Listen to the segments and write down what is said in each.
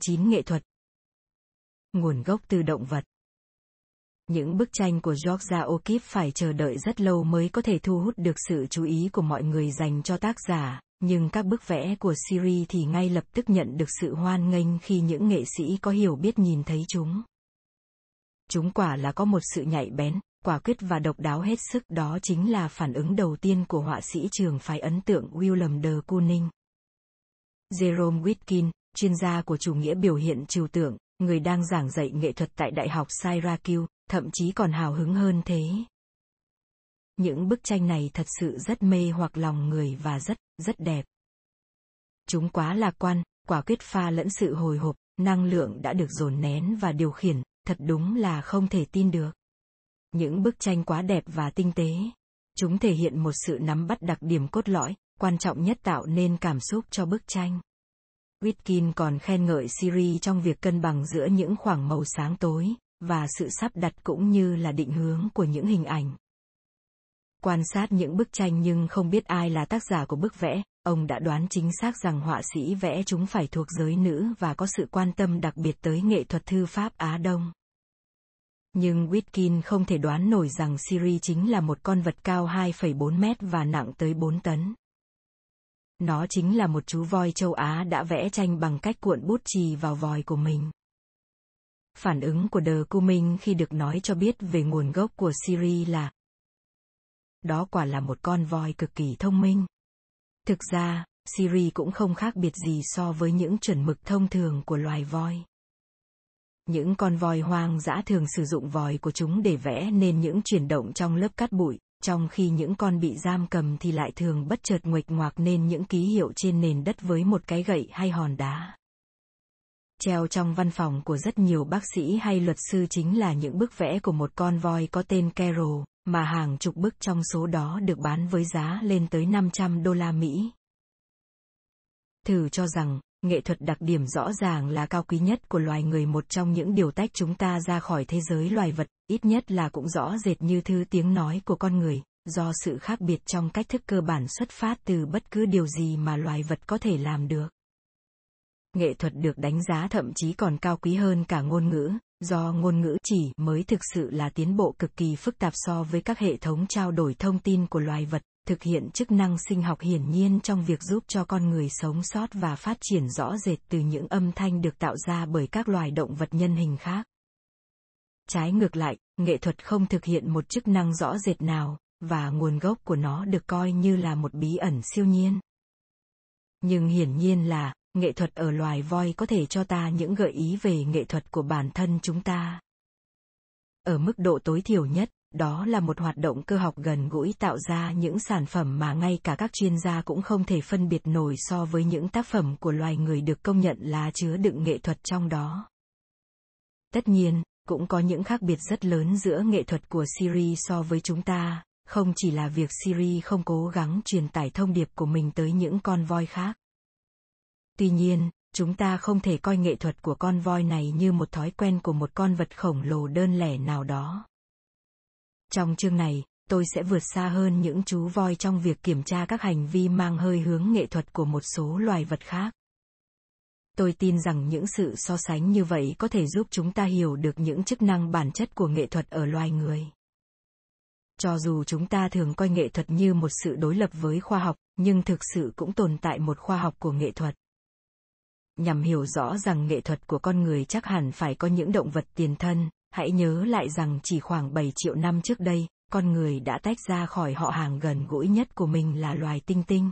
Chương 9 Nghệ thuật Nguồn gốc từ động vật Những bức tranh của Georgia O'Keeffe phải chờ đợi rất lâu mới có thể thu hút được sự chú ý của mọi người dành cho tác giả, nhưng các bức vẽ của Siri thì ngay lập tức nhận được sự hoan nghênh khi những nghệ sĩ có hiểu biết nhìn thấy chúng. Chúng quả là có một sự nhạy bén, quả quyết và độc đáo hết sức đó chính là phản ứng đầu tiên của họa sĩ trường phái ấn tượng William de Kooning. Jerome Whitkin chuyên gia của chủ nghĩa biểu hiện trừu tượng, người đang giảng dạy nghệ thuật tại Đại học Syracuse, thậm chí còn hào hứng hơn thế. Những bức tranh này thật sự rất mê hoặc lòng người và rất, rất đẹp. Chúng quá lạc quan, quả quyết pha lẫn sự hồi hộp, năng lượng đã được dồn nén và điều khiển, thật đúng là không thể tin được. Những bức tranh quá đẹp và tinh tế. Chúng thể hiện một sự nắm bắt đặc điểm cốt lõi, quan trọng nhất tạo nên cảm xúc cho bức tranh. Witkin còn khen ngợi Siri trong việc cân bằng giữa những khoảng màu sáng tối, và sự sắp đặt cũng như là định hướng của những hình ảnh. Quan sát những bức tranh nhưng không biết ai là tác giả của bức vẽ, ông đã đoán chính xác rằng họa sĩ vẽ chúng phải thuộc giới nữ và có sự quan tâm đặc biệt tới nghệ thuật thư pháp Á Đông. Nhưng Witkin không thể đoán nổi rằng Siri chính là một con vật cao 2,4 mét và nặng tới 4 tấn. Nó chính là một chú voi châu Á đã vẽ tranh bằng cách cuộn bút chì vào vòi của mình. Phản ứng của Đờ Cu Minh khi được nói cho biết về nguồn gốc của Siri là Đó quả là một con voi cực kỳ thông minh. Thực ra, Siri cũng không khác biệt gì so với những chuẩn mực thông thường của loài voi. Những con voi hoang dã thường sử dụng vòi của chúng để vẽ nên những chuyển động trong lớp cát bụi, trong khi những con bị giam cầm thì lại thường bất chợt nguệch ngoạc nên những ký hiệu trên nền đất với một cái gậy hay hòn đá. Treo trong văn phòng của rất nhiều bác sĩ hay luật sư chính là những bức vẽ của một con voi có tên Carol, mà hàng chục bức trong số đó được bán với giá lên tới 500 đô la Mỹ. Thử cho rằng, nghệ thuật đặc điểm rõ ràng là cao quý nhất của loài người một trong những điều tách chúng ta ra khỏi thế giới loài vật, ít nhất là cũng rõ rệt như thứ tiếng nói của con người, do sự khác biệt trong cách thức cơ bản xuất phát từ bất cứ điều gì mà loài vật có thể làm được. Nghệ thuật được đánh giá thậm chí còn cao quý hơn cả ngôn ngữ, do ngôn ngữ chỉ mới thực sự là tiến bộ cực kỳ phức tạp so với các hệ thống trao đổi thông tin của loài vật, thực hiện chức năng sinh học hiển nhiên trong việc giúp cho con người sống sót và phát triển rõ rệt từ những âm thanh được tạo ra bởi các loài động vật nhân hình khác. Trái ngược lại, nghệ thuật không thực hiện một chức năng rõ rệt nào, và nguồn gốc của nó được coi như là một bí ẩn siêu nhiên. Nhưng hiển nhiên là, nghệ thuật ở loài voi có thể cho ta những gợi ý về nghệ thuật của bản thân chúng ta. Ở mức độ tối thiểu nhất, đó là một hoạt động cơ học gần gũi tạo ra những sản phẩm mà ngay cả các chuyên gia cũng không thể phân biệt nổi so với những tác phẩm của loài người được công nhận là chứa đựng nghệ thuật trong đó. Tất nhiên, cũng có những khác biệt rất lớn giữa nghệ thuật của Siri so với chúng ta, không chỉ là việc Siri không cố gắng truyền tải thông điệp của mình tới những con voi khác. Tuy nhiên, chúng ta không thể coi nghệ thuật của con voi này như một thói quen của một con vật khổng lồ đơn lẻ nào đó. Trong chương này, tôi sẽ vượt xa hơn những chú voi trong việc kiểm tra các hành vi mang hơi hướng nghệ thuật của một số loài vật khác. Tôi tin rằng những sự so sánh như vậy có thể giúp chúng ta hiểu được những chức năng bản chất của nghệ thuật ở loài người. Cho dù chúng ta thường coi nghệ thuật như một sự đối lập với khoa học, nhưng thực sự cũng tồn tại một khoa học của nghệ thuật. Nhằm hiểu rõ rằng nghệ thuật của con người chắc hẳn phải có những động vật tiền thân, hãy nhớ lại rằng chỉ khoảng 7 triệu năm trước đây, con người đã tách ra khỏi họ hàng gần gũi nhất của mình là loài tinh tinh.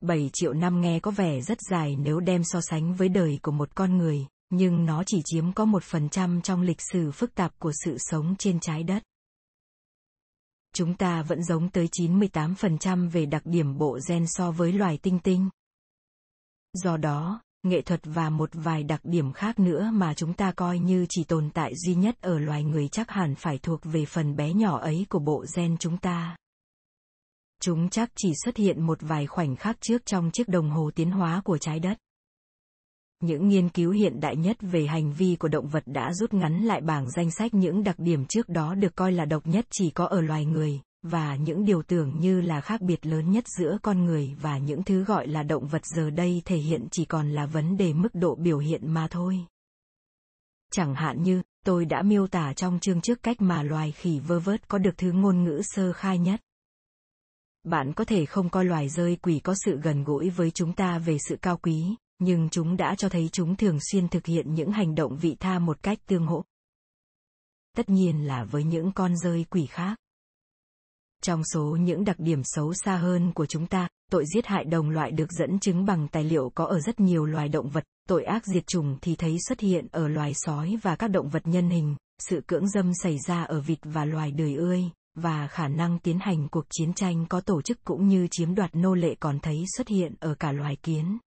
7 triệu năm nghe có vẻ rất dài nếu đem so sánh với đời của một con người, nhưng nó chỉ chiếm có một phần trăm trong lịch sử phức tạp của sự sống trên trái đất. Chúng ta vẫn giống tới 98% về đặc điểm bộ gen so với loài tinh tinh. Do đó, nghệ thuật và một vài đặc điểm khác nữa mà chúng ta coi như chỉ tồn tại duy nhất ở loài người chắc hẳn phải thuộc về phần bé nhỏ ấy của bộ gen chúng ta. Chúng chắc chỉ xuất hiện một vài khoảnh khắc trước trong chiếc đồng hồ tiến hóa của trái đất. Những nghiên cứu hiện đại nhất về hành vi của động vật đã rút ngắn lại bảng danh sách những đặc điểm trước đó được coi là độc nhất chỉ có ở loài người, và những điều tưởng như là khác biệt lớn nhất giữa con người và những thứ gọi là động vật giờ đây thể hiện chỉ còn là vấn đề mức độ biểu hiện mà thôi. Chẳng hạn như, tôi đã miêu tả trong chương trước cách mà loài khỉ vơ vớt có được thứ ngôn ngữ sơ khai nhất. Bạn có thể không coi loài rơi quỷ có sự gần gũi với chúng ta về sự cao quý, nhưng chúng đã cho thấy chúng thường xuyên thực hiện những hành động vị tha một cách tương hỗ tất nhiên là với những con rơi quỷ khác trong số những đặc điểm xấu xa hơn của chúng ta, tội giết hại đồng loại được dẫn chứng bằng tài liệu có ở rất nhiều loài động vật, tội ác diệt chủng thì thấy xuất hiện ở loài sói và các động vật nhân hình, sự cưỡng dâm xảy ra ở vịt và loài đời ươi, và khả năng tiến hành cuộc chiến tranh có tổ chức cũng như chiếm đoạt nô lệ còn thấy xuất hiện ở cả loài kiến.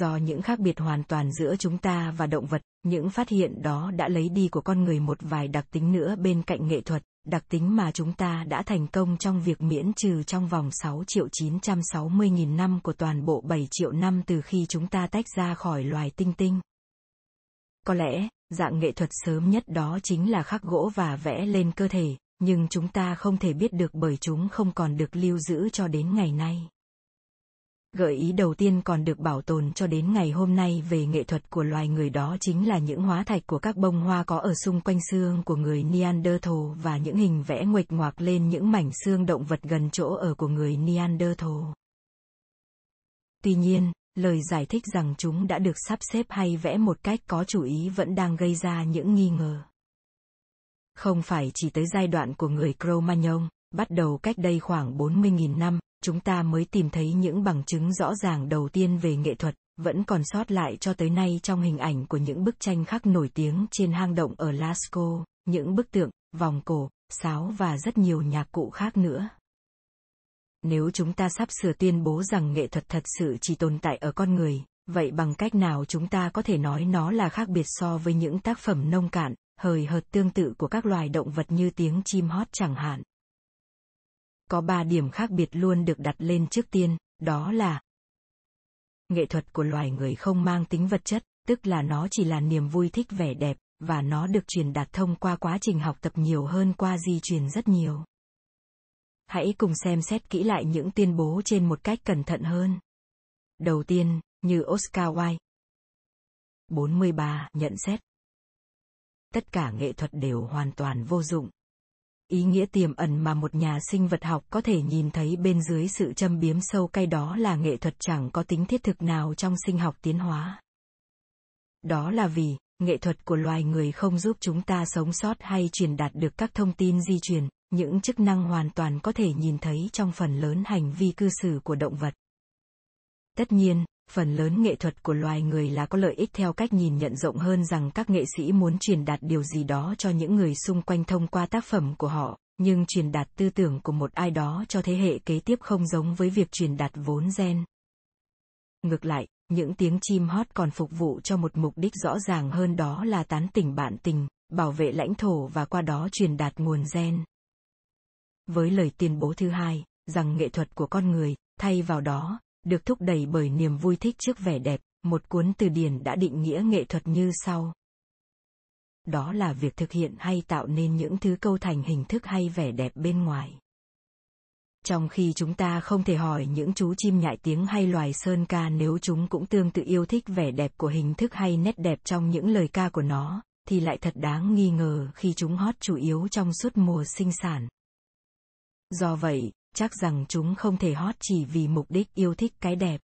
Do những khác biệt hoàn toàn giữa chúng ta và động vật, những phát hiện đó đã lấy đi của con người một vài đặc tính nữa bên cạnh nghệ thuật, đặc tính mà chúng ta đã thành công trong việc miễn trừ trong vòng 6 triệu 960 nghìn năm của toàn bộ 7 triệu năm từ khi chúng ta tách ra khỏi loài tinh tinh. Có lẽ, dạng nghệ thuật sớm nhất đó chính là khắc gỗ và vẽ lên cơ thể, nhưng chúng ta không thể biết được bởi chúng không còn được lưu giữ cho đến ngày nay. Gợi ý đầu tiên còn được bảo tồn cho đến ngày hôm nay về nghệ thuật của loài người đó chính là những hóa thạch của các bông hoa có ở xung quanh xương của người Neanderthal và những hình vẽ nguệch ngoạc lên những mảnh xương động vật gần chỗ ở của người Neanderthal. Tuy nhiên, lời giải thích rằng chúng đã được sắp xếp hay vẽ một cách có chủ ý vẫn đang gây ra những nghi ngờ. Không phải chỉ tới giai đoạn của người Cro-Magnon, bắt đầu cách đây khoảng 40.000 năm, chúng ta mới tìm thấy những bằng chứng rõ ràng đầu tiên về nghệ thuật, vẫn còn sót lại cho tới nay trong hình ảnh của những bức tranh khắc nổi tiếng trên hang động ở Lascaux, những bức tượng, vòng cổ, sáo và rất nhiều nhạc cụ khác nữa. Nếu chúng ta sắp sửa tuyên bố rằng nghệ thuật thật sự chỉ tồn tại ở con người, vậy bằng cách nào chúng ta có thể nói nó là khác biệt so với những tác phẩm nông cạn, hời hợt tương tự của các loài động vật như tiếng chim hót chẳng hạn? Có ba điểm khác biệt luôn được đặt lên trước tiên, đó là nghệ thuật của loài người không mang tính vật chất, tức là nó chỉ là niềm vui thích vẻ đẹp, và nó được truyền đạt thông qua quá trình học tập nhiều hơn qua di truyền rất nhiều. Hãy cùng xem xét kỹ lại những tuyên bố trên một cách cẩn thận hơn. Đầu tiên, như Oscar Wilde. 43 nhận xét. Tất cả nghệ thuật đều hoàn toàn vô dụng, ý nghĩa tiềm ẩn mà một nhà sinh vật học có thể nhìn thấy bên dưới sự châm biếm sâu cay đó là nghệ thuật chẳng có tính thiết thực nào trong sinh học tiến hóa. Đó là vì nghệ thuật của loài người không giúp chúng ta sống sót hay truyền đạt được các thông tin di truyền, những chức năng hoàn toàn có thể nhìn thấy trong phần lớn hành vi cư xử của động vật. Tất nhiên phần lớn nghệ thuật của loài người là có lợi ích theo cách nhìn nhận rộng hơn rằng các nghệ sĩ muốn truyền đạt điều gì đó cho những người xung quanh thông qua tác phẩm của họ, nhưng truyền đạt tư tưởng của một ai đó cho thế hệ kế tiếp không giống với việc truyền đạt vốn gen. Ngược lại, những tiếng chim hót còn phục vụ cho một mục đích rõ ràng hơn đó là tán tỉnh bạn tình, bảo vệ lãnh thổ và qua đó truyền đạt nguồn gen. Với lời tuyên bố thứ hai, rằng nghệ thuật của con người, thay vào đó được thúc đẩy bởi niềm vui thích trước vẻ đẹp, một cuốn từ điển đã định nghĩa nghệ thuật như sau. Đó là việc thực hiện hay tạo nên những thứ câu thành hình thức hay vẻ đẹp bên ngoài. Trong khi chúng ta không thể hỏi những chú chim nhại tiếng hay loài sơn ca nếu chúng cũng tương tự yêu thích vẻ đẹp của hình thức hay nét đẹp trong những lời ca của nó, thì lại thật đáng nghi ngờ khi chúng hót chủ yếu trong suốt mùa sinh sản. Do vậy, chắc rằng chúng không thể hót chỉ vì mục đích yêu thích cái đẹp.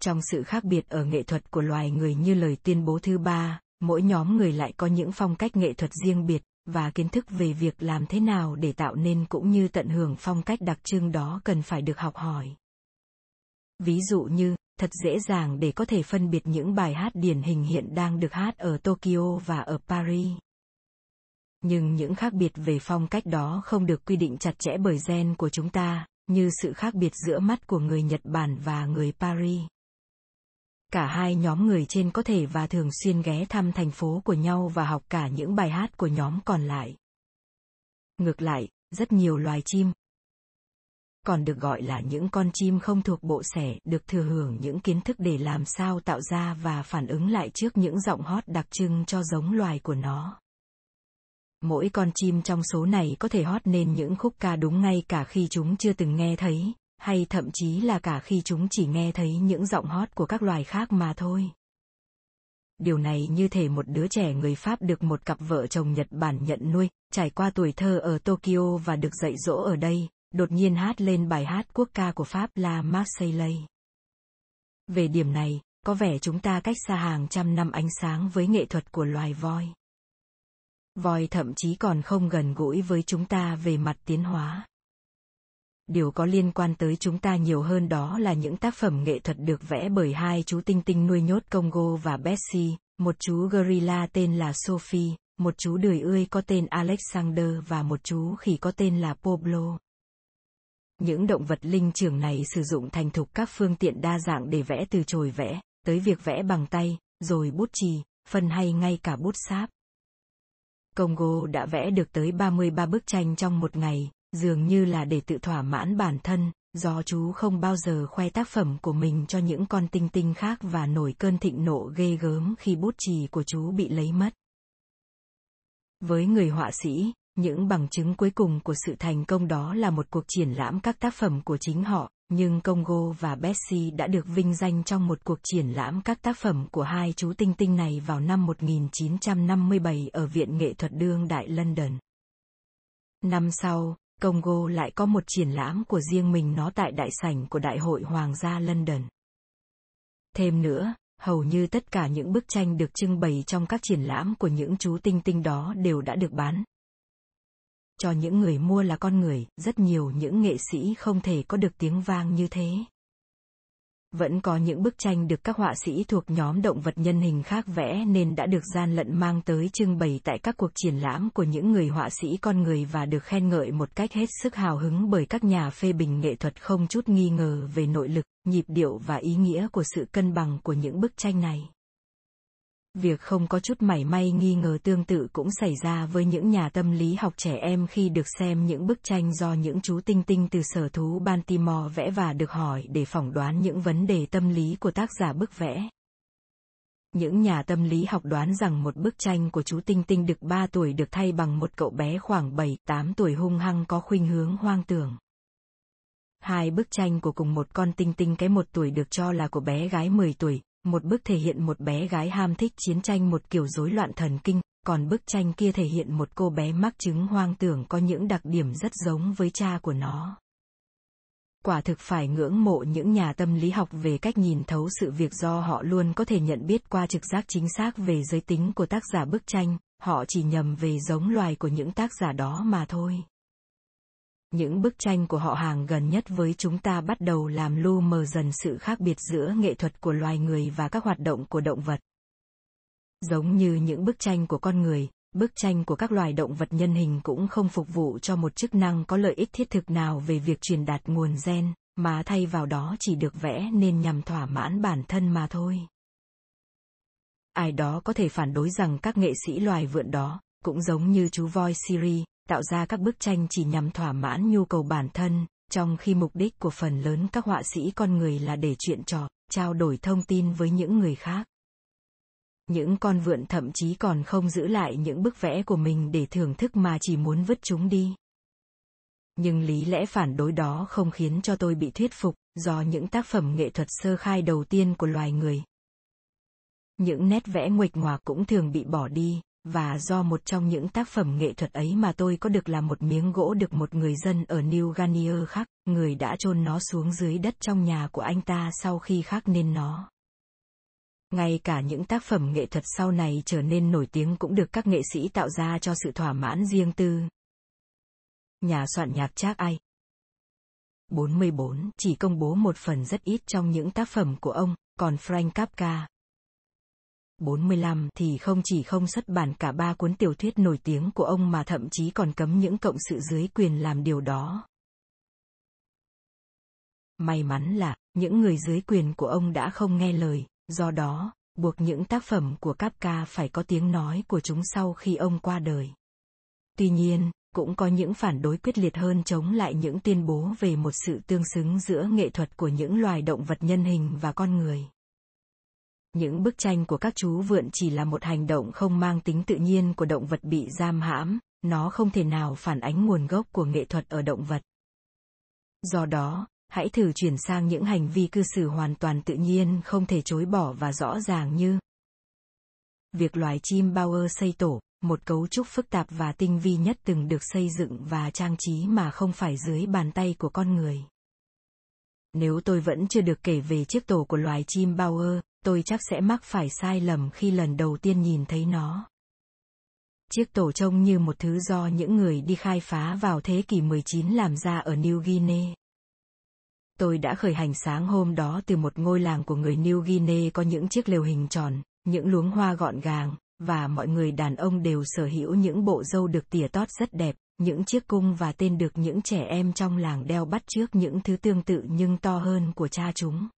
Trong sự khác biệt ở nghệ thuật của loài người như lời tuyên bố thứ ba, mỗi nhóm người lại có những phong cách nghệ thuật riêng biệt, và kiến thức về việc làm thế nào để tạo nên cũng như tận hưởng phong cách đặc trưng đó cần phải được học hỏi. Ví dụ như, thật dễ dàng để có thể phân biệt những bài hát điển hình hiện đang được hát ở Tokyo và ở Paris nhưng những khác biệt về phong cách đó không được quy định chặt chẽ bởi gen của chúng ta, như sự khác biệt giữa mắt của người Nhật Bản và người Paris. Cả hai nhóm người trên có thể và thường xuyên ghé thăm thành phố của nhau và học cả những bài hát của nhóm còn lại. Ngược lại, rất nhiều loài chim, còn được gọi là những con chim không thuộc bộ sẻ được thừa hưởng những kiến thức để làm sao tạo ra và phản ứng lại trước những giọng hót đặc trưng cho giống loài của nó Mỗi con chim trong số này có thể hót nên những khúc ca đúng ngay cả khi chúng chưa từng nghe thấy, hay thậm chí là cả khi chúng chỉ nghe thấy những giọng hót của các loài khác mà thôi. Điều này như thể một đứa trẻ người Pháp được một cặp vợ chồng Nhật Bản nhận nuôi, trải qua tuổi thơ ở Tokyo và được dạy dỗ ở đây, đột nhiên hát lên bài hát quốc ca của Pháp là marseille Về điểm này, có vẻ chúng ta cách xa hàng trăm năm ánh sáng với nghệ thuật của loài voi. Voi thậm chí còn không gần gũi với chúng ta về mặt tiến hóa. Điều có liên quan tới chúng ta nhiều hơn đó là những tác phẩm nghệ thuật được vẽ bởi hai chú tinh tinh nuôi nhốt Congo và Bessie, một chú gorilla tên là Sophie, một chú đười ươi có tên Alexander và một chú khỉ có tên là Pablo. Những động vật linh trưởng này sử dụng thành thục các phương tiện đa dạng để vẽ từ chồi vẽ, tới việc vẽ bằng tay, rồi bút chì, phân hay ngay cả bút sáp. Congo đã vẽ được tới 33 bức tranh trong một ngày, dường như là để tự thỏa mãn bản thân, do chú không bao giờ khoe tác phẩm của mình cho những con tinh tinh khác và nổi cơn thịnh nộ ghê gớm khi bút chì của chú bị lấy mất. Với người họa sĩ, những bằng chứng cuối cùng của sự thành công đó là một cuộc triển lãm các tác phẩm của chính họ, nhưng Congo và Bessie đã được vinh danh trong một cuộc triển lãm các tác phẩm của hai chú tinh tinh này vào năm 1957 ở Viện Nghệ thuật đương đại London. Năm sau, Congo lại có một triển lãm của riêng mình nó tại đại sảnh của Đại hội Hoàng gia London. Thêm nữa, hầu như tất cả những bức tranh được trưng bày trong các triển lãm của những chú tinh tinh đó đều đã được bán, cho những người mua là con người, rất nhiều những nghệ sĩ không thể có được tiếng vang như thế. Vẫn có những bức tranh được các họa sĩ thuộc nhóm động vật nhân hình khác vẽ nên đã được gian lận mang tới trưng bày tại các cuộc triển lãm của những người họa sĩ con người và được khen ngợi một cách hết sức hào hứng bởi các nhà phê bình nghệ thuật không chút nghi ngờ về nội lực, nhịp điệu và ý nghĩa của sự cân bằng của những bức tranh này. Việc không có chút mảy may nghi ngờ tương tự cũng xảy ra với những nhà tâm lý học trẻ em khi được xem những bức tranh do những chú tinh tinh từ sở thú Baltimore vẽ và được hỏi để phỏng đoán những vấn đề tâm lý của tác giả bức vẽ. Những nhà tâm lý học đoán rằng một bức tranh của chú Tinh Tinh được 3 tuổi được thay bằng một cậu bé khoảng 7-8 tuổi hung hăng có khuynh hướng hoang tưởng. Hai bức tranh của cùng một con tinh tinh cái một tuổi được cho là của bé gái 10 tuổi, một bức thể hiện một bé gái ham thích chiến tranh một kiểu rối loạn thần kinh, còn bức tranh kia thể hiện một cô bé mắc chứng hoang tưởng có những đặc điểm rất giống với cha của nó. Quả thực phải ngưỡng mộ những nhà tâm lý học về cách nhìn thấu sự việc do họ luôn có thể nhận biết qua trực giác chính xác về giới tính của tác giả bức tranh, họ chỉ nhầm về giống loài của những tác giả đó mà thôi. Những bức tranh của họ hàng gần nhất với chúng ta bắt đầu làm lu mờ dần sự khác biệt giữa nghệ thuật của loài người và các hoạt động của động vật. Giống như những bức tranh của con người, bức tranh của các loài động vật nhân hình cũng không phục vụ cho một chức năng có lợi ích thiết thực nào về việc truyền đạt nguồn gen, mà thay vào đó chỉ được vẽ nên nhằm thỏa mãn bản thân mà thôi. Ai đó có thể phản đối rằng các nghệ sĩ loài vượn đó, cũng giống như chú voi Siri, tạo ra các bức tranh chỉ nhằm thỏa mãn nhu cầu bản thân, trong khi mục đích của phần lớn các họa sĩ con người là để chuyện trò, trao đổi thông tin với những người khác. Những con vượn thậm chí còn không giữ lại những bức vẽ của mình để thưởng thức mà chỉ muốn vứt chúng đi. Nhưng lý lẽ phản đối đó không khiến cho tôi bị thuyết phục, do những tác phẩm nghệ thuật sơ khai đầu tiên của loài người. Những nét vẽ nguệch ngoạc cũng thường bị bỏ đi, và do một trong những tác phẩm nghệ thuật ấy mà tôi có được là một miếng gỗ được một người dân ở New Garnier khắc, người đã chôn nó xuống dưới đất trong nhà của anh ta sau khi khắc nên nó. Ngay cả những tác phẩm nghệ thuật sau này trở nên nổi tiếng cũng được các nghệ sĩ tạo ra cho sự thỏa mãn riêng tư. Nhà soạn nhạc Charles Ai 44 chỉ công bố một phần rất ít trong những tác phẩm của ông, còn Frank Kafka, 45 thì không chỉ không xuất bản cả ba cuốn tiểu thuyết nổi tiếng của ông mà thậm chí còn cấm những cộng sự dưới quyền làm điều đó. May mắn là, những người dưới quyền của ông đã không nghe lời, do đó, buộc những tác phẩm của Kafka phải có tiếng nói của chúng sau khi ông qua đời. Tuy nhiên, cũng có những phản đối quyết liệt hơn chống lại những tuyên bố về một sự tương xứng giữa nghệ thuật của những loài động vật nhân hình và con người. Những bức tranh của các chú vượn chỉ là một hành động không mang tính tự nhiên của động vật bị giam hãm, nó không thể nào phản ánh nguồn gốc của nghệ thuật ở động vật. Do đó, hãy thử chuyển sang những hành vi cư xử hoàn toàn tự nhiên không thể chối bỏ và rõ ràng như việc loài chim bao ơ xây tổ, một cấu trúc phức tạp và tinh vi nhất từng được xây dựng và trang trí mà không phải dưới bàn tay của con người. Nếu tôi vẫn chưa được kể về chiếc tổ của loài chim bao ơ tôi chắc sẽ mắc phải sai lầm khi lần đầu tiên nhìn thấy nó. Chiếc tổ trông như một thứ do những người đi khai phá vào thế kỷ 19 làm ra ở New Guinea. Tôi đã khởi hành sáng hôm đó từ một ngôi làng của người New Guinea có những chiếc lều hình tròn, những luống hoa gọn gàng, và mọi người đàn ông đều sở hữu những bộ râu được tỉa tót rất đẹp, những chiếc cung và tên được những trẻ em trong làng đeo bắt trước những thứ tương tự nhưng to hơn của cha chúng.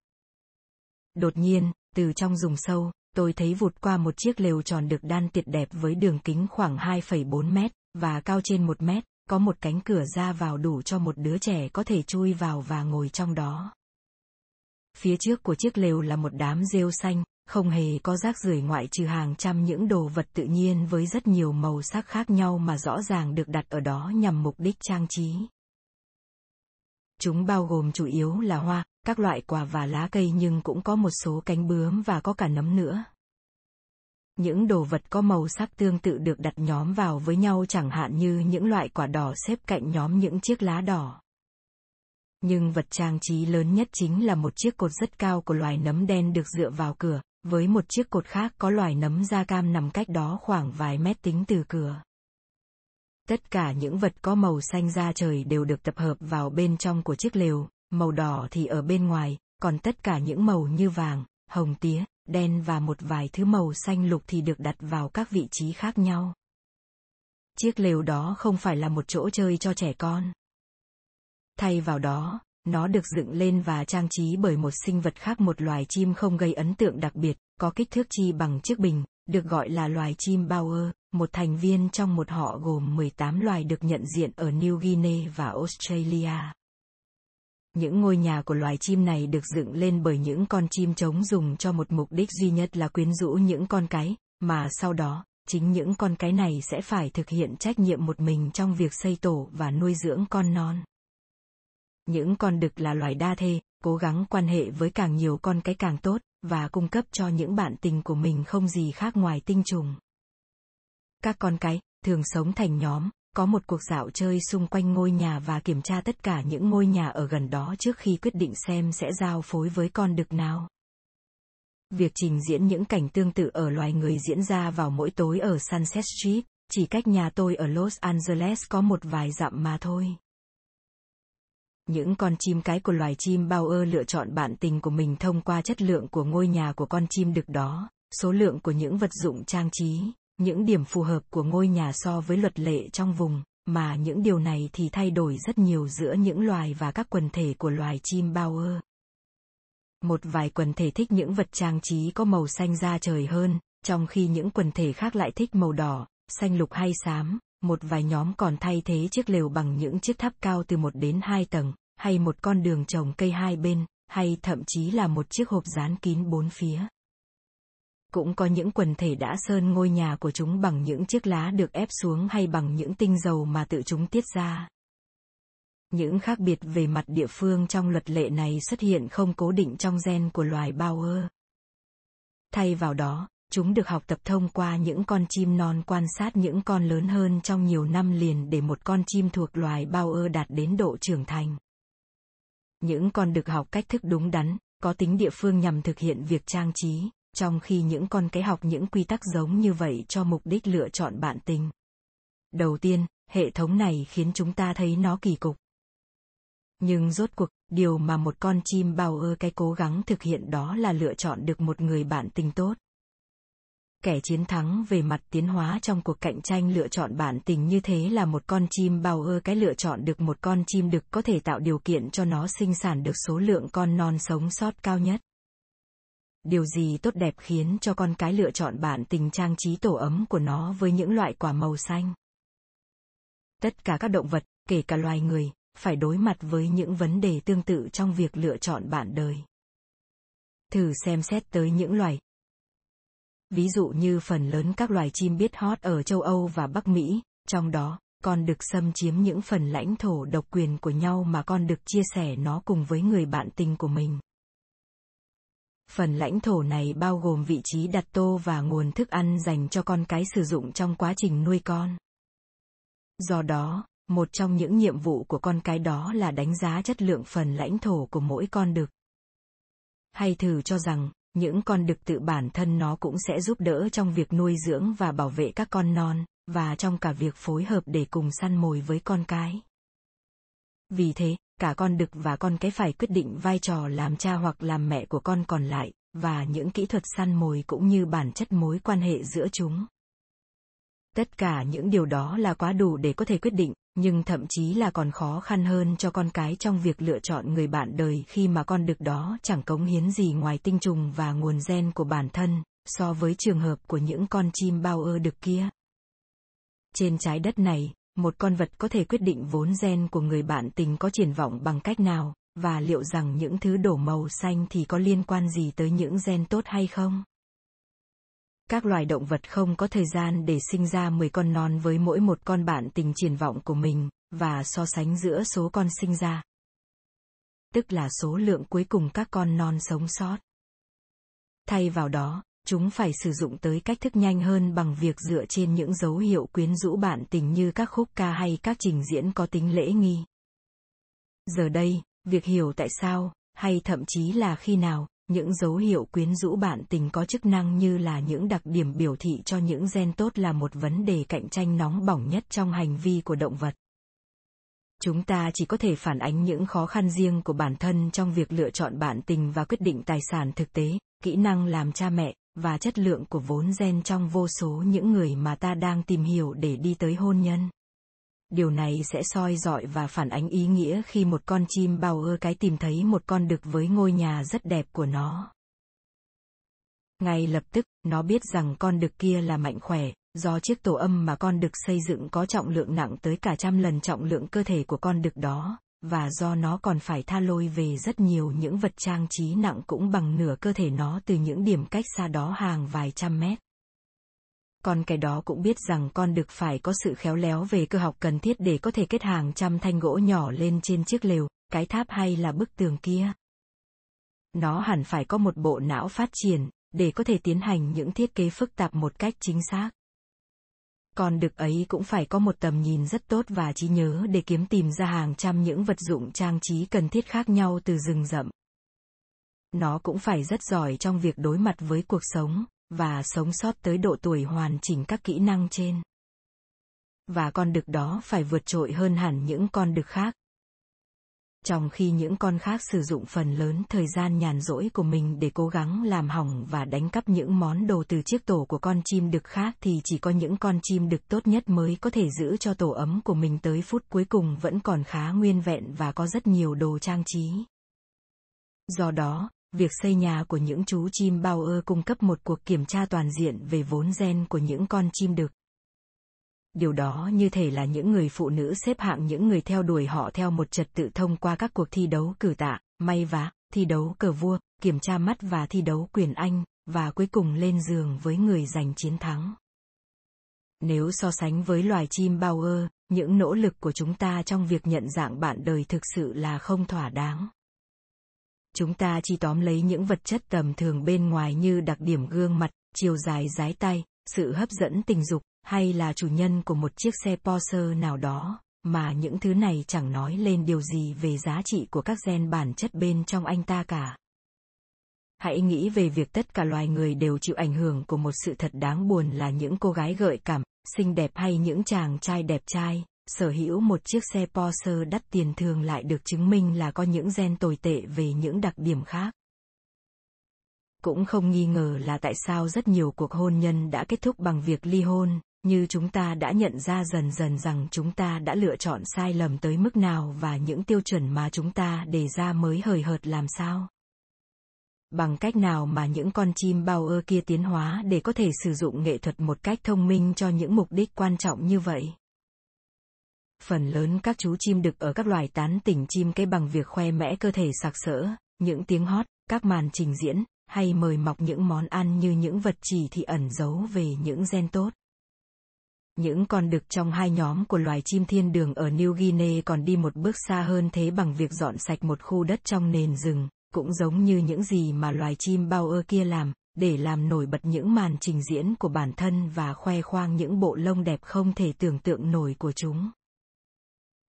Đột nhiên, từ trong rừng sâu, tôi thấy vụt qua một chiếc lều tròn được đan tiệt đẹp với đường kính khoảng 2,4 mét, và cao trên 1 mét, có một cánh cửa ra vào đủ cho một đứa trẻ có thể chui vào và ngồi trong đó. Phía trước của chiếc lều là một đám rêu xanh, không hề có rác rưởi ngoại trừ hàng trăm những đồ vật tự nhiên với rất nhiều màu sắc khác nhau mà rõ ràng được đặt ở đó nhằm mục đích trang trí. Chúng bao gồm chủ yếu là hoa, các loại quả và lá cây nhưng cũng có một số cánh bướm và có cả nấm nữa. Những đồ vật có màu sắc tương tự được đặt nhóm vào với nhau chẳng hạn như những loại quả đỏ xếp cạnh nhóm những chiếc lá đỏ. Nhưng vật trang trí lớn nhất chính là một chiếc cột rất cao của loài nấm đen được dựa vào cửa, với một chiếc cột khác có loài nấm da cam nằm cách đó khoảng vài mét tính từ cửa. Tất cả những vật có màu xanh da trời đều được tập hợp vào bên trong của chiếc lều, màu đỏ thì ở bên ngoài, còn tất cả những màu như vàng, hồng tía, đen và một vài thứ màu xanh lục thì được đặt vào các vị trí khác nhau. Chiếc lều đó không phải là một chỗ chơi cho trẻ con. Thay vào đó, nó được dựng lên và trang trí bởi một sinh vật khác một loài chim không gây ấn tượng đặc biệt, có kích thước chi bằng chiếc bình, được gọi là loài chim bao ơ một thành viên trong một họ gồm 18 loài được nhận diện ở New Guinea và Australia. Những ngôi nhà của loài chim này được dựng lên bởi những con chim trống dùng cho một mục đích duy nhất là quyến rũ những con cái, mà sau đó, chính những con cái này sẽ phải thực hiện trách nhiệm một mình trong việc xây tổ và nuôi dưỡng con non. Những con đực là loài đa thê, cố gắng quan hệ với càng nhiều con cái càng tốt, và cung cấp cho những bạn tình của mình không gì khác ngoài tinh trùng. Các con cái, thường sống thành nhóm, có một cuộc dạo chơi xung quanh ngôi nhà và kiểm tra tất cả những ngôi nhà ở gần đó trước khi quyết định xem sẽ giao phối với con đực nào. Việc trình diễn những cảnh tương tự ở loài người diễn ra vào mỗi tối ở Sunset Street, chỉ cách nhà tôi ở Los Angeles có một vài dặm mà thôi. Những con chim cái của loài chim bao ơ lựa chọn bạn tình của mình thông qua chất lượng của ngôi nhà của con chim đực đó, số lượng của những vật dụng trang trí, những điểm phù hợp của ngôi nhà so với luật lệ trong vùng, mà những điều này thì thay đổi rất nhiều giữa những loài và các quần thể của loài chim bao ơ. Một vài quần thể thích những vật trang trí có màu xanh da trời hơn, trong khi những quần thể khác lại thích màu đỏ, xanh lục hay xám, một vài nhóm còn thay thế chiếc lều bằng những chiếc tháp cao từ một đến hai tầng, hay một con đường trồng cây hai bên, hay thậm chí là một chiếc hộp dán kín bốn phía. Cũng có những quần thể đã sơn ngôi nhà của chúng bằng những chiếc lá được ép xuống hay bằng những tinh dầu mà tự chúng tiết ra. Những khác biệt về mặt địa phương trong luật lệ này xuất hiện không cố định trong gen của loài Bauer. Thay vào đó, chúng được học tập thông qua những con chim non quan sát những con lớn hơn trong nhiều năm liền để một con chim thuộc loài Bauer đạt đến độ trưởng thành. Những con được học cách thức đúng đắn, có tính địa phương nhằm thực hiện việc trang trí, trong khi những con cái học những quy tắc giống như vậy cho mục đích lựa chọn bạn tình. Đầu tiên, hệ thống này khiến chúng ta thấy nó kỳ cục. Nhưng rốt cuộc, điều mà một con chim bao ơ cái cố gắng thực hiện đó là lựa chọn được một người bạn tình tốt kẻ chiến thắng về mặt tiến hóa trong cuộc cạnh tranh lựa chọn bản tình như thế là một con chim bao ơ cái lựa chọn được một con chim đực có thể tạo điều kiện cho nó sinh sản được số lượng con non sống sót cao nhất. Điều gì tốt đẹp khiến cho con cái lựa chọn bản tình trang trí tổ ấm của nó với những loại quả màu xanh. Tất cả các động vật, kể cả loài người, phải đối mặt với những vấn đề tương tự trong việc lựa chọn bạn đời. Thử xem xét tới những loài ví dụ như phần lớn các loài chim biết hót ở châu Âu và Bắc Mỹ, Trong đó, con đực xâm chiếm những phần lãnh thổ độc quyền của nhau mà con đực chia sẻ nó cùng với người bạn tình của mình. Phần lãnh thổ này bao gồm vị trí đặt tô và nguồn thức ăn dành cho con cái sử dụng trong quá trình nuôi con. Do đó, một trong những nhiệm vụ của con cái đó là đánh giá chất lượng phần lãnh thổ của mỗi con đực. Hay thử cho rằng, những con đực tự bản thân nó cũng sẽ giúp đỡ trong việc nuôi dưỡng và bảo vệ các con non, và trong cả việc phối hợp để cùng săn mồi với con cái. Vì thế, cả con đực và con cái phải quyết định vai trò làm cha hoặc làm mẹ của con còn lại, và những kỹ thuật săn mồi cũng như bản chất mối quan hệ giữa chúng. Tất cả những điều đó là quá đủ để có thể quyết định, nhưng thậm chí là còn khó khăn hơn cho con cái trong việc lựa chọn người bạn đời khi mà con đực đó chẳng cống hiến gì ngoài tinh trùng và nguồn gen của bản thân, so với trường hợp của những con chim bao ơ đực kia. Trên trái đất này, một con vật có thể quyết định vốn gen của người bạn tình có triển vọng bằng cách nào, và liệu rằng những thứ đổ màu xanh thì có liên quan gì tới những gen tốt hay không? Các loài động vật không có thời gian để sinh ra 10 con non với mỗi một con bạn tình triển vọng của mình, và so sánh giữa số con sinh ra. Tức là số lượng cuối cùng các con non sống sót. Thay vào đó, chúng phải sử dụng tới cách thức nhanh hơn bằng việc dựa trên những dấu hiệu quyến rũ bạn tình như các khúc ca hay các trình diễn có tính lễ nghi. Giờ đây, việc hiểu tại sao, hay thậm chí là khi nào, những dấu hiệu quyến rũ bạn tình có chức năng như là những đặc điểm biểu thị cho những gen tốt là một vấn đề cạnh tranh nóng bỏng nhất trong hành vi của động vật chúng ta chỉ có thể phản ánh những khó khăn riêng của bản thân trong việc lựa chọn bạn tình và quyết định tài sản thực tế kỹ năng làm cha mẹ và chất lượng của vốn gen trong vô số những người mà ta đang tìm hiểu để đi tới hôn nhân. Điều này sẽ soi dọi và phản ánh ý nghĩa khi một con chim bao ơ cái tìm thấy một con đực với ngôi nhà rất đẹp của nó. Ngay lập tức, nó biết rằng con đực kia là mạnh khỏe, do chiếc tổ âm mà con đực xây dựng có trọng lượng nặng tới cả trăm lần trọng lượng cơ thể của con đực đó và do nó còn phải tha lôi về rất nhiều những vật trang trí nặng cũng bằng nửa cơ thể nó từ những điểm cách xa đó hàng vài trăm mét con cái đó cũng biết rằng con được phải có sự khéo léo về cơ học cần thiết để có thể kết hàng trăm thanh gỗ nhỏ lên trên chiếc lều, cái tháp hay là bức tường kia. Nó hẳn phải có một bộ não phát triển, để có thể tiến hành những thiết kế phức tạp một cách chính xác. Con đực ấy cũng phải có một tầm nhìn rất tốt và trí nhớ để kiếm tìm ra hàng trăm những vật dụng trang trí cần thiết khác nhau từ rừng rậm. Nó cũng phải rất giỏi trong việc đối mặt với cuộc sống, và sống sót tới độ tuổi hoàn chỉnh các kỹ năng trên. Và con đực đó phải vượt trội hơn hẳn những con đực khác. Trong khi những con khác sử dụng phần lớn thời gian nhàn rỗi của mình để cố gắng làm hỏng và đánh cắp những món đồ từ chiếc tổ của con chim đực khác thì chỉ có những con chim đực tốt nhất mới có thể giữ cho tổ ấm của mình tới phút cuối cùng vẫn còn khá nguyên vẹn và có rất nhiều đồ trang trí. Do đó, việc xây nhà của những chú chim bao ơ cung cấp một cuộc kiểm tra toàn diện về vốn gen của những con chim đực. Điều đó như thể là những người phụ nữ xếp hạng những người theo đuổi họ theo một trật tự thông qua các cuộc thi đấu cử tạ, may vá, thi đấu cờ vua, kiểm tra mắt và thi đấu quyền Anh, và cuối cùng lên giường với người giành chiến thắng. Nếu so sánh với loài chim bao ơ, những nỗ lực của chúng ta trong việc nhận dạng bạn đời thực sự là không thỏa đáng chúng ta chỉ tóm lấy những vật chất tầm thường bên ngoài như đặc điểm gương mặt, chiều dài dái tay, sự hấp dẫn tình dục, hay là chủ nhân của một chiếc xe Porsche nào đó, mà những thứ này chẳng nói lên điều gì về giá trị của các gen bản chất bên trong anh ta cả. Hãy nghĩ về việc tất cả loài người đều chịu ảnh hưởng của một sự thật đáng buồn là những cô gái gợi cảm, xinh đẹp hay những chàng trai đẹp trai, sở hữu một chiếc xe Porsche đắt tiền thường lại được chứng minh là có những gen tồi tệ về những đặc điểm khác. Cũng không nghi ngờ là tại sao rất nhiều cuộc hôn nhân đã kết thúc bằng việc ly hôn, như chúng ta đã nhận ra dần dần rằng chúng ta đã lựa chọn sai lầm tới mức nào và những tiêu chuẩn mà chúng ta đề ra mới hời hợt làm sao bằng cách nào mà những con chim bao ơ kia tiến hóa để có thể sử dụng nghệ thuật một cách thông minh cho những mục đích quan trọng như vậy phần lớn các chú chim đực ở các loài tán tỉnh chim cây bằng việc khoe mẽ cơ thể sặc sỡ, những tiếng hót, các màn trình diễn, hay mời mọc những món ăn như những vật chỉ thị ẩn giấu về những gen tốt. Những con đực trong hai nhóm của loài chim thiên đường ở New Guinea còn đi một bước xa hơn thế bằng việc dọn sạch một khu đất trong nền rừng, cũng giống như những gì mà loài chim bao ơ kia làm, để làm nổi bật những màn trình diễn của bản thân và khoe khoang những bộ lông đẹp không thể tưởng tượng nổi của chúng.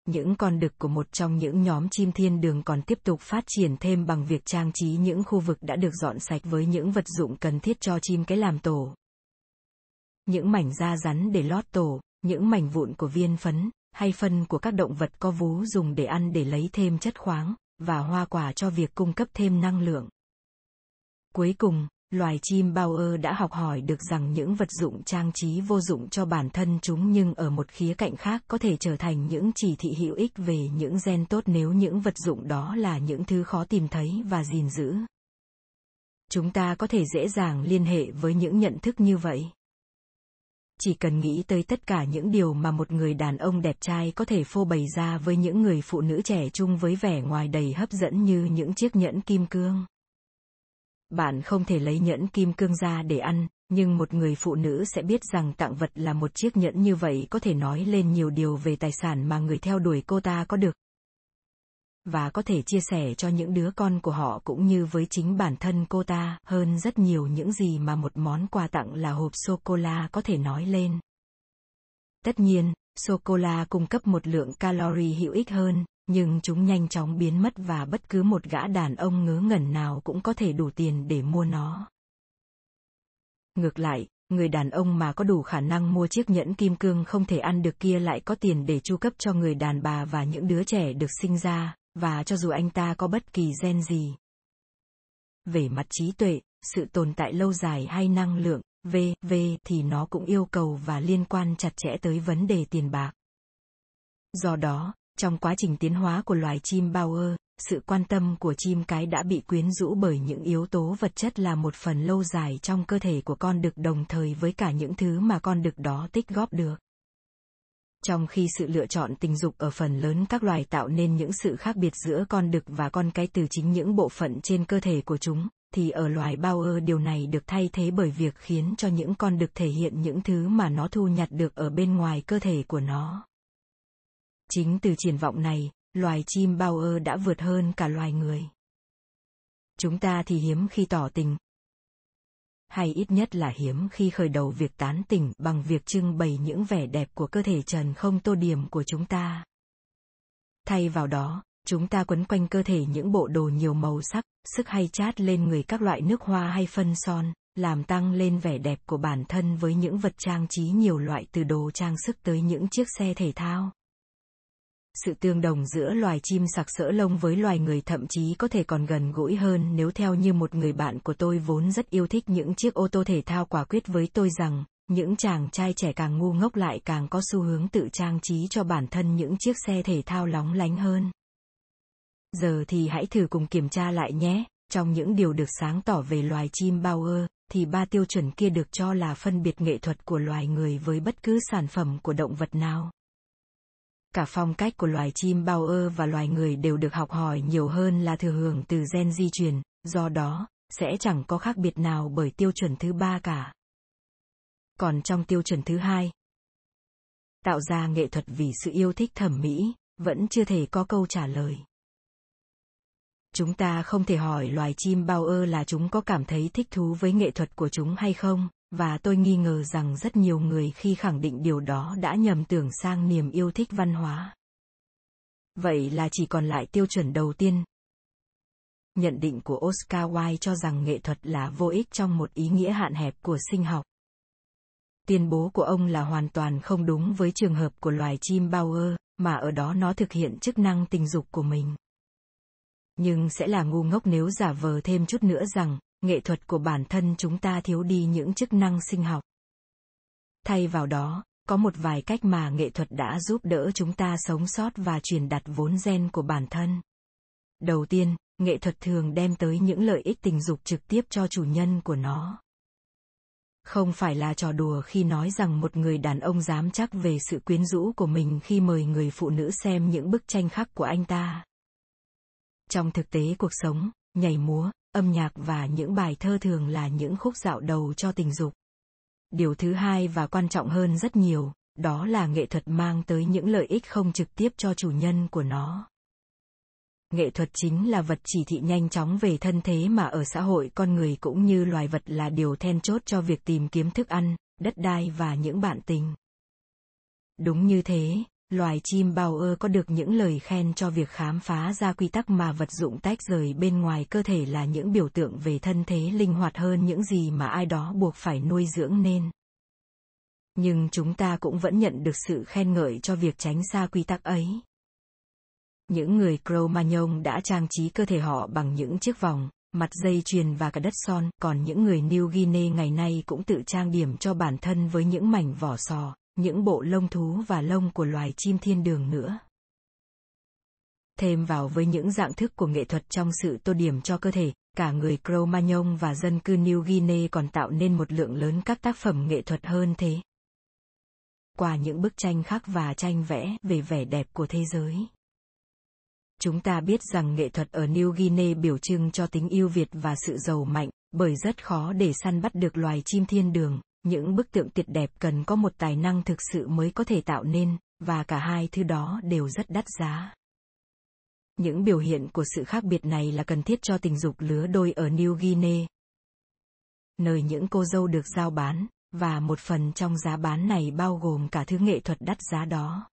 Những con đực của một trong những nhóm chim thiên đường còn tiếp tục phát triển thêm bằng việc trang trí những khu vực đã được dọn sạch với những vật dụng cần thiết cho chim cái làm tổ. Những mảnh da rắn để lót tổ, những mảnh vụn của viên phấn, hay phân của các động vật có vú dùng để ăn để lấy thêm chất khoáng, và hoa quả cho việc cung cấp thêm năng lượng. Cuối cùng, loài chim bao ơ đã học hỏi được rằng những vật dụng trang trí vô dụng cho bản thân chúng nhưng ở một khía cạnh khác có thể trở thành những chỉ thị hữu ích về những gen tốt nếu những vật dụng đó là những thứ khó tìm thấy và gìn giữ. Chúng ta có thể dễ dàng liên hệ với những nhận thức như vậy. Chỉ cần nghĩ tới tất cả những điều mà một người đàn ông đẹp trai có thể phô bày ra với những người phụ nữ trẻ trung với vẻ ngoài đầy hấp dẫn như những chiếc nhẫn kim cương bạn không thể lấy nhẫn kim cương ra để ăn, nhưng một người phụ nữ sẽ biết rằng tặng vật là một chiếc nhẫn như vậy có thể nói lên nhiều điều về tài sản mà người theo đuổi cô ta có được. Và có thể chia sẻ cho những đứa con của họ cũng như với chính bản thân cô ta hơn rất nhiều những gì mà một món quà tặng là hộp sô-cô-la có thể nói lên. Tất nhiên, sô-cô-la cung cấp một lượng calorie hữu ích hơn, nhưng chúng nhanh chóng biến mất và bất cứ một gã đàn ông ngớ ngẩn nào cũng có thể đủ tiền để mua nó. Ngược lại, người đàn ông mà có đủ khả năng mua chiếc nhẫn kim cương không thể ăn được kia lại có tiền để chu cấp cho người đàn bà và những đứa trẻ được sinh ra, và cho dù anh ta có bất kỳ gen gì. Về mặt trí tuệ, sự tồn tại lâu dài hay năng lượng, V, V thì nó cũng yêu cầu và liên quan chặt chẽ tới vấn đề tiền bạc. Do đó, trong quá trình tiến hóa của loài chim bao ơ sự quan tâm của chim cái đã bị quyến rũ bởi những yếu tố vật chất là một phần lâu dài trong cơ thể của con đực đồng thời với cả những thứ mà con đực đó tích góp được. Trong khi sự lựa chọn tình dục ở phần lớn các loài tạo nên những sự khác biệt giữa con đực và con cái từ chính những bộ phận trên cơ thể của chúng, thì ở loài bao ơ điều này được thay thế bởi việc khiến cho những con đực thể hiện những thứ mà nó thu nhặt được ở bên ngoài cơ thể của nó. Chính từ triển vọng này, loài chim bao ơ đã vượt hơn cả loài người. Chúng ta thì hiếm khi tỏ tình. Hay ít nhất là hiếm khi khởi đầu việc tán tỉnh bằng việc trưng bày những vẻ đẹp của cơ thể trần không tô điểm của chúng ta. Thay vào đó, chúng ta quấn quanh cơ thể những bộ đồ nhiều màu sắc, sức hay chát lên người các loại nước hoa hay phân son, làm tăng lên vẻ đẹp của bản thân với những vật trang trí nhiều loại từ đồ trang sức tới những chiếc xe thể thao sự tương đồng giữa loài chim sặc sỡ lông với loài người thậm chí có thể còn gần gũi hơn nếu theo như một người bạn của tôi vốn rất yêu thích những chiếc ô tô thể thao quả quyết với tôi rằng, những chàng trai trẻ càng ngu ngốc lại càng có xu hướng tự trang trí cho bản thân những chiếc xe thể thao lóng lánh hơn. Giờ thì hãy thử cùng kiểm tra lại nhé, trong những điều được sáng tỏ về loài chim bao ơ, thì ba tiêu chuẩn kia được cho là phân biệt nghệ thuật của loài người với bất cứ sản phẩm của động vật nào cả phong cách của loài chim bao ơ và loài người đều được học hỏi nhiều hơn là thừa hưởng từ gen di truyền, do đó, sẽ chẳng có khác biệt nào bởi tiêu chuẩn thứ ba cả. Còn trong tiêu chuẩn thứ hai, tạo ra nghệ thuật vì sự yêu thích thẩm mỹ, vẫn chưa thể có câu trả lời. Chúng ta không thể hỏi loài chim bao ơ là chúng có cảm thấy thích thú với nghệ thuật của chúng hay không, và tôi nghi ngờ rằng rất nhiều người khi khẳng định điều đó đã nhầm tưởng sang niềm yêu thích văn hóa. Vậy là chỉ còn lại tiêu chuẩn đầu tiên. Nhận định của oscar wilde cho rằng nghệ thuật là vô ích trong một ý nghĩa hạn hẹp của sinh học. Tuyên bố của ông là hoàn toàn không đúng với trường hợp của loài chim Bauer, mà ở đó nó thực hiện chức năng tình dục của mình. Nhưng sẽ là ngu ngốc nếu giả vờ thêm chút nữa rằng, nghệ thuật của bản thân chúng ta thiếu đi những chức năng sinh học. Thay vào đó, có một vài cách mà nghệ thuật đã giúp đỡ chúng ta sống sót và truyền đặt vốn gen của bản thân. Đầu tiên, nghệ thuật thường đem tới những lợi ích tình dục trực tiếp cho chủ nhân của nó. Không phải là trò đùa khi nói rằng một người đàn ông dám chắc về sự quyến rũ của mình khi mời người phụ nữ xem những bức tranh khắc của anh ta. Trong thực tế cuộc sống, nhảy múa âm nhạc và những bài thơ thường là những khúc dạo đầu cho tình dục. Điều thứ hai và quan trọng hơn rất nhiều, đó là nghệ thuật mang tới những lợi ích không trực tiếp cho chủ nhân của nó nghệ thuật chính là vật chỉ thị nhanh chóng về thân thế mà ở xã hội con người cũng như loài vật là điều then chốt cho việc tìm kiếm thức ăn đất đai và những bạn tình đúng như thế loài chim bao ơ có được những lời khen cho việc khám phá ra quy tắc mà vật dụng tách rời bên ngoài cơ thể là những biểu tượng về thân thế linh hoạt hơn những gì mà ai đó buộc phải nuôi dưỡng nên. Nhưng chúng ta cũng vẫn nhận được sự khen ngợi cho việc tránh xa quy tắc ấy. Những người Cro-Magnon đã trang trí cơ thể họ bằng những chiếc vòng, mặt dây chuyền và cả đất son, còn những người New Guinea ngày nay cũng tự trang điểm cho bản thân với những mảnh vỏ sò, những bộ lông thú và lông của loài chim thiên đường nữa. Thêm vào với những dạng thức của nghệ thuật trong sự tô điểm cho cơ thể, cả người Cro-Magnon và dân cư New Guinea còn tạo nên một lượng lớn các tác phẩm nghệ thuật hơn thế. Qua những bức tranh khắc và tranh vẽ về vẻ đẹp của thế giới. Chúng ta biết rằng nghệ thuật ở New Guinea biểu trưng cho tính yêu Việt và sự giàu mạnh, bởi rất khó để săn bắt được loài chim thiên đường, những bức tượng tuyệt đẹp cần có một tài năng thực sự mới có thể tạo nên, và cả hai thứ đó đều rất đắt giá. Những biểu hiện của sự khác biệt này là cần thiết cho tình dục lứa đôi ở New Guinea, nơi những cô dâu được giao bán, và một phần trong giá bán này bao gồm cả thứ nghệ thuật đắt giá đó.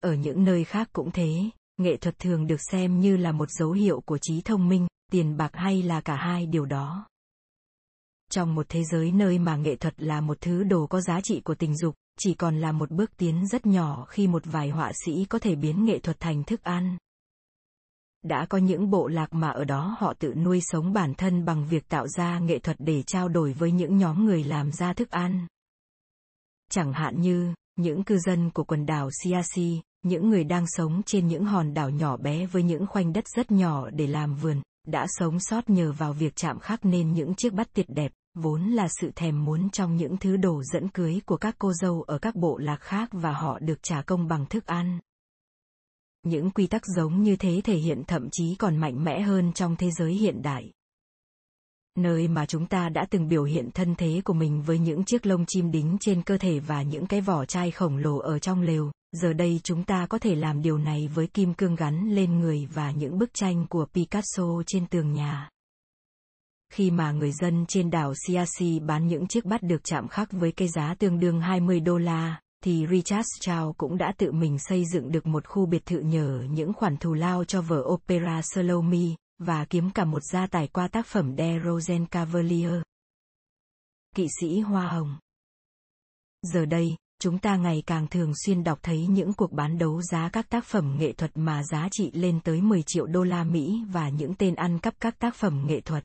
Ở những nơi khác cũng thế, nghệ thuật thường được xem như là một dấu hiệu của trí thông minh tiền bạc hay là cả hai điều đó trong một thế giới nơi mà nghệ thuật là một thứ đồ có giá trị của tình dục chỉ còn là một bước tiến rất nhỏ khi một vài họa sĩ có thể biến nghệ thuật thành thức ăn. Đã có những bộ lạc mà ở đó họ tự nuôi sống bản thân bằng việc tạo ra nghệ thuật để trao đổi với những nhóm người làm ra thức ăn. Chẳng hạn như những cư dân của quần đảo Siasi, những người đang sống trên những hòn đảo nhỏ bé với những khoanh đất rất nhỏ để làm vườn, đã sống sót nhờ vào việc chạm khắc nên những chiếc bát tuyệt đẹp, vốn là sự thèm muốn trong những thứ đồ dẫn cưới của các cô dâu ở các bộ lạc khác và họ được trả công bằng thức ăn. Những quy tắc giống như thế thể hiện thậm chí còn mạnh mẽ hơn trong thế giới hiện đại nơi mà chúng ta đã từng biểu hiện thân thế của mình với những chiếc lông chim đính trên cơ thể và những cái vỏ chai khổng lồ ở trong lều, giờ đây chúng ta có thể làm điều này với kim cương gắn lên người và những bức tranh của Picasso trên tường nhà. Khi mà người dân trên đảo Siasi bán những chiếc bát được chạm khắc với cái giá tương đương 20 đô la, thì Richard Chow cũng đã tự mình xây dựng được một khu biệt thự nhờ những khoản thù lao cho vở opera Salome, và kiếm cả một gia tài qua tác phẩm De Rosen Cavalier. Kỵ sĩ Hoa Hồng Giờ đây, chúng ta ngày càng thường xuyên đọc thấy những cuộc bán đấu giá các tác phẩm nghệ thuật mà giá trị lên tới 10 triệu đô la Mỹ và những tên ăn cắp các tác phẩm nghệ thuật.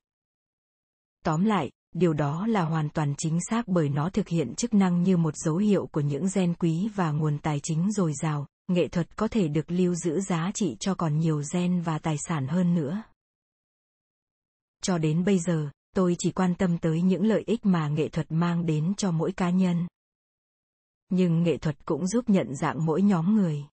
Tóm lại, điều đó là hoàn toàn chính xác bởi nó thực hiện chức năng như một dấu hiệu của những gen quý và nguồn tài chính dồi dào, nghệ thuật có thể được lưu giữ giá trị cho còn nhiều gen và tài sản hơn nữa. Cho đến bây giờ, tôi chỉ quan tâm tới những lợi ích mà nghệ thuật mang đến cho mỗi cá nhân. Nhưng nghệ thuật cũng giúp nhận dạng mỗi nhóm người.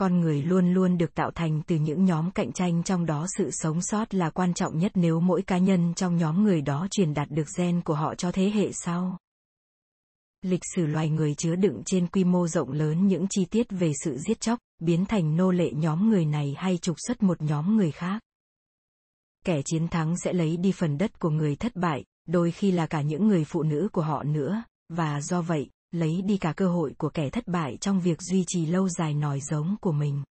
Con người luôn luôn được tạo thành từ những nhóm cạnh tranh trong đó sự sống sót là quan trọng nhất nếu mỗi cá nhân trong nhóm người đó truyền đạt được gen của họ cho thế hệ sau. Lịch sử loài người chứa đựng trên quy mô rộng lớn những chi tiết về sự giết chóc, biến thành nô lệ nhóm người này hay trục xuất một nhóm người khác kẻ chiến thắng sẽ lấy đi phần đất của người thất bại, đôi khi là cả những người phụ nữ của họ nữa, và do vậy, lấy đi cả cơ hội của kẻ thất bại trong việc duy trì lâu dài nòi giống của mình.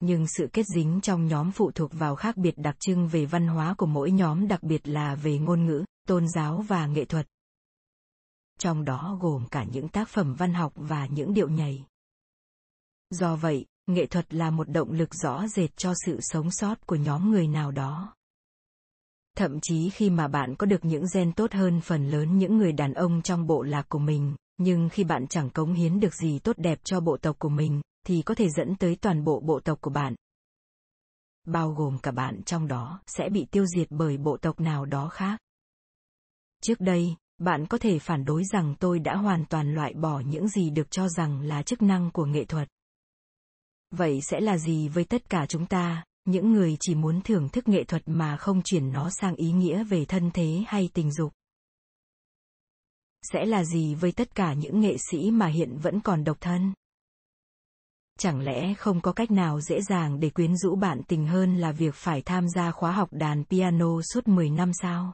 Nhưng sự kết dính trong nhóm phụ thuộc vào khác biệt đặc trưng về văn hóa của mỗi nhóm đặc biệt là về ngôn ngữ, tôn giáo và nghệ thuật. Trong đó gồm cả những tác phẩm văn học và những điệu nhảy. Do vậy, nghệ thuật là một động lực rõ rệt cho sự sống sót của nhóm người nào đó thậm chí khi mà bạn có được những gen tốt hơn phần lớn những người đàn ông trong bộ lạc của mình, nhưng khi bạn chẳng cống hiến được gì tốt đẹp cho bộ tộc của mình, thì có thể dẫn tới toàn bộ bộ tộc của bạn. Bao gồm cả bạn trong đó sẽ bị tiêu diệt bởi bộ tộc nào đó khác. Trước đây, bạn có thể phản đối rằng tôi đã hoàn toàn loại bỏ những gì được cho rằng là chức năng của nghệ thuật. Vậy sẽ là gì với tất cả chúng ta? Những người chỉ muốn thưởng thức nghệ thuật mà không chuyển nó sang ý nghĩa về thân thế hay tình dục sẽ là gì với tất cả những nghệ sĩ mà hiện vẫn còn độc thân? Chẳng lẽ không có cách nào dễ dàng để quyến rũ bạn tình hơn là việc phải tham gia khóa học đàn piano suốt 10 năm sao?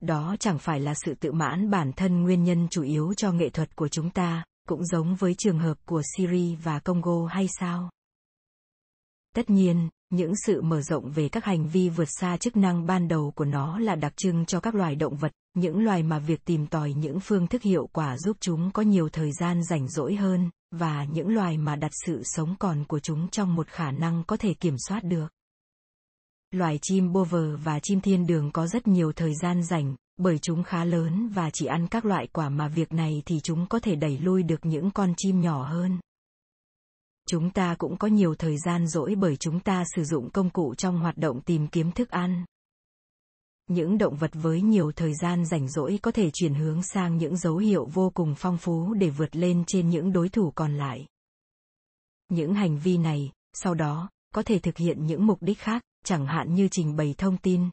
Đó chẳng phải là sự tự mãn bản thân nguyên nhân chủ yếu cho nghệ thuật của chúng ta, cũng giống với trường hợp của Syria và Congo hay sao? Tất nhiên, những sự mở rộng về các hành vi vượt xa chức năng ban đầu của nó là đặc trưng cho các loài động vật, những loài mà việc tìm tòi những phương thức hiệu quả giúp chúng có nhiều thời gian rảnh rỗi hơn, và những loài mà đặt sự sống còn của chúng trong một khả năng có thể kiểm soát được. Loài chim bover và chim thiên đường có rất nhiều thời gian rảnh, bởi chúng khá lớn và chỉ ăn các loại quả mà việc này thì chúng có thể đẩy lui được những con chim nhỏ hơn. Chúng ta cũng có nhiều thời gian rỗi bởi chúng ta sử dụng công cụ trong hoạt động tìm kiếm thức ăn. Những động vật với nhiều thời gian rảnh rỗi có thể chuyển hướng sang những dấu hiệu vô cùng phong phú để vượt lên trên những đối thủ còn lại. Những hành vi này, sau đó, có thể thực hiện những mục đích khác, chẳng hạn như trình bày thông tin.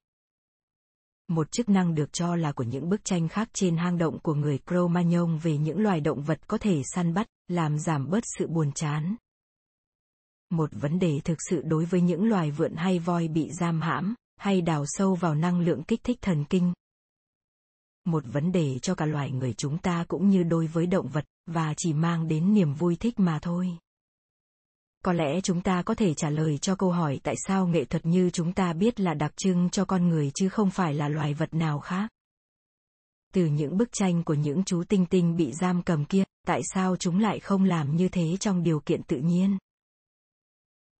Một chức năng được cho là của những bức tranh khác trên hang động của người Cro-Magnon về những loài động vật có thể săn bắt, làm giảm bớt sự buồn chán. Một vấn đề thực sự đối với những loài vượn hay voi bị giam hãm, hay đào sâu vào năng lượng kích thích thần kinh. Một vấn đề cho cả loài người chúng ta cũng như đối với động vật, và chỉ mang đến niềm vui thích mà thôi. Có lẽ chúng ta có thể trả lời cho câu hỏi tại sao nghệ thuật như chúng ta biết là đặc trưng cho con người chứ không phải là loài vật nào khác. Từ những bức tranh của những chú tinh tinh bị giam cầm kia tại sao chúng lại không làm như thế trong điều kiện tự nhiên?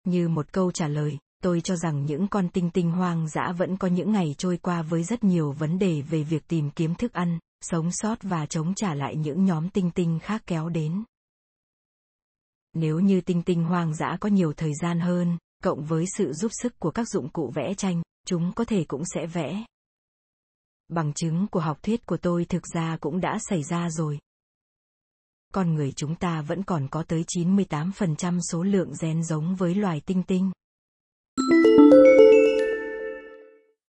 Như một câu trả lời tôi cho rằng những con tinh tinh hoang dã vẫn có những ngày trôi qua với rất nhiều vấn đề về việc tìm kiếm thức ăn sống sót và chống trả lại những nhóm tinh tinh khác kéo đến nếu như tinh tinh hoang dã có nhiều thời gian hơn, cộng với sự giúp sức của các dụng cụ vẽ tranh, chúng có thể cũng sẽ vẽ. Bằng chứng của học thuyết của tôi thực ra cũng đã xảy ra rồi. Con người chúng ta vẫn còn có tới 98% số lượng gen giống với loài tinh tinh.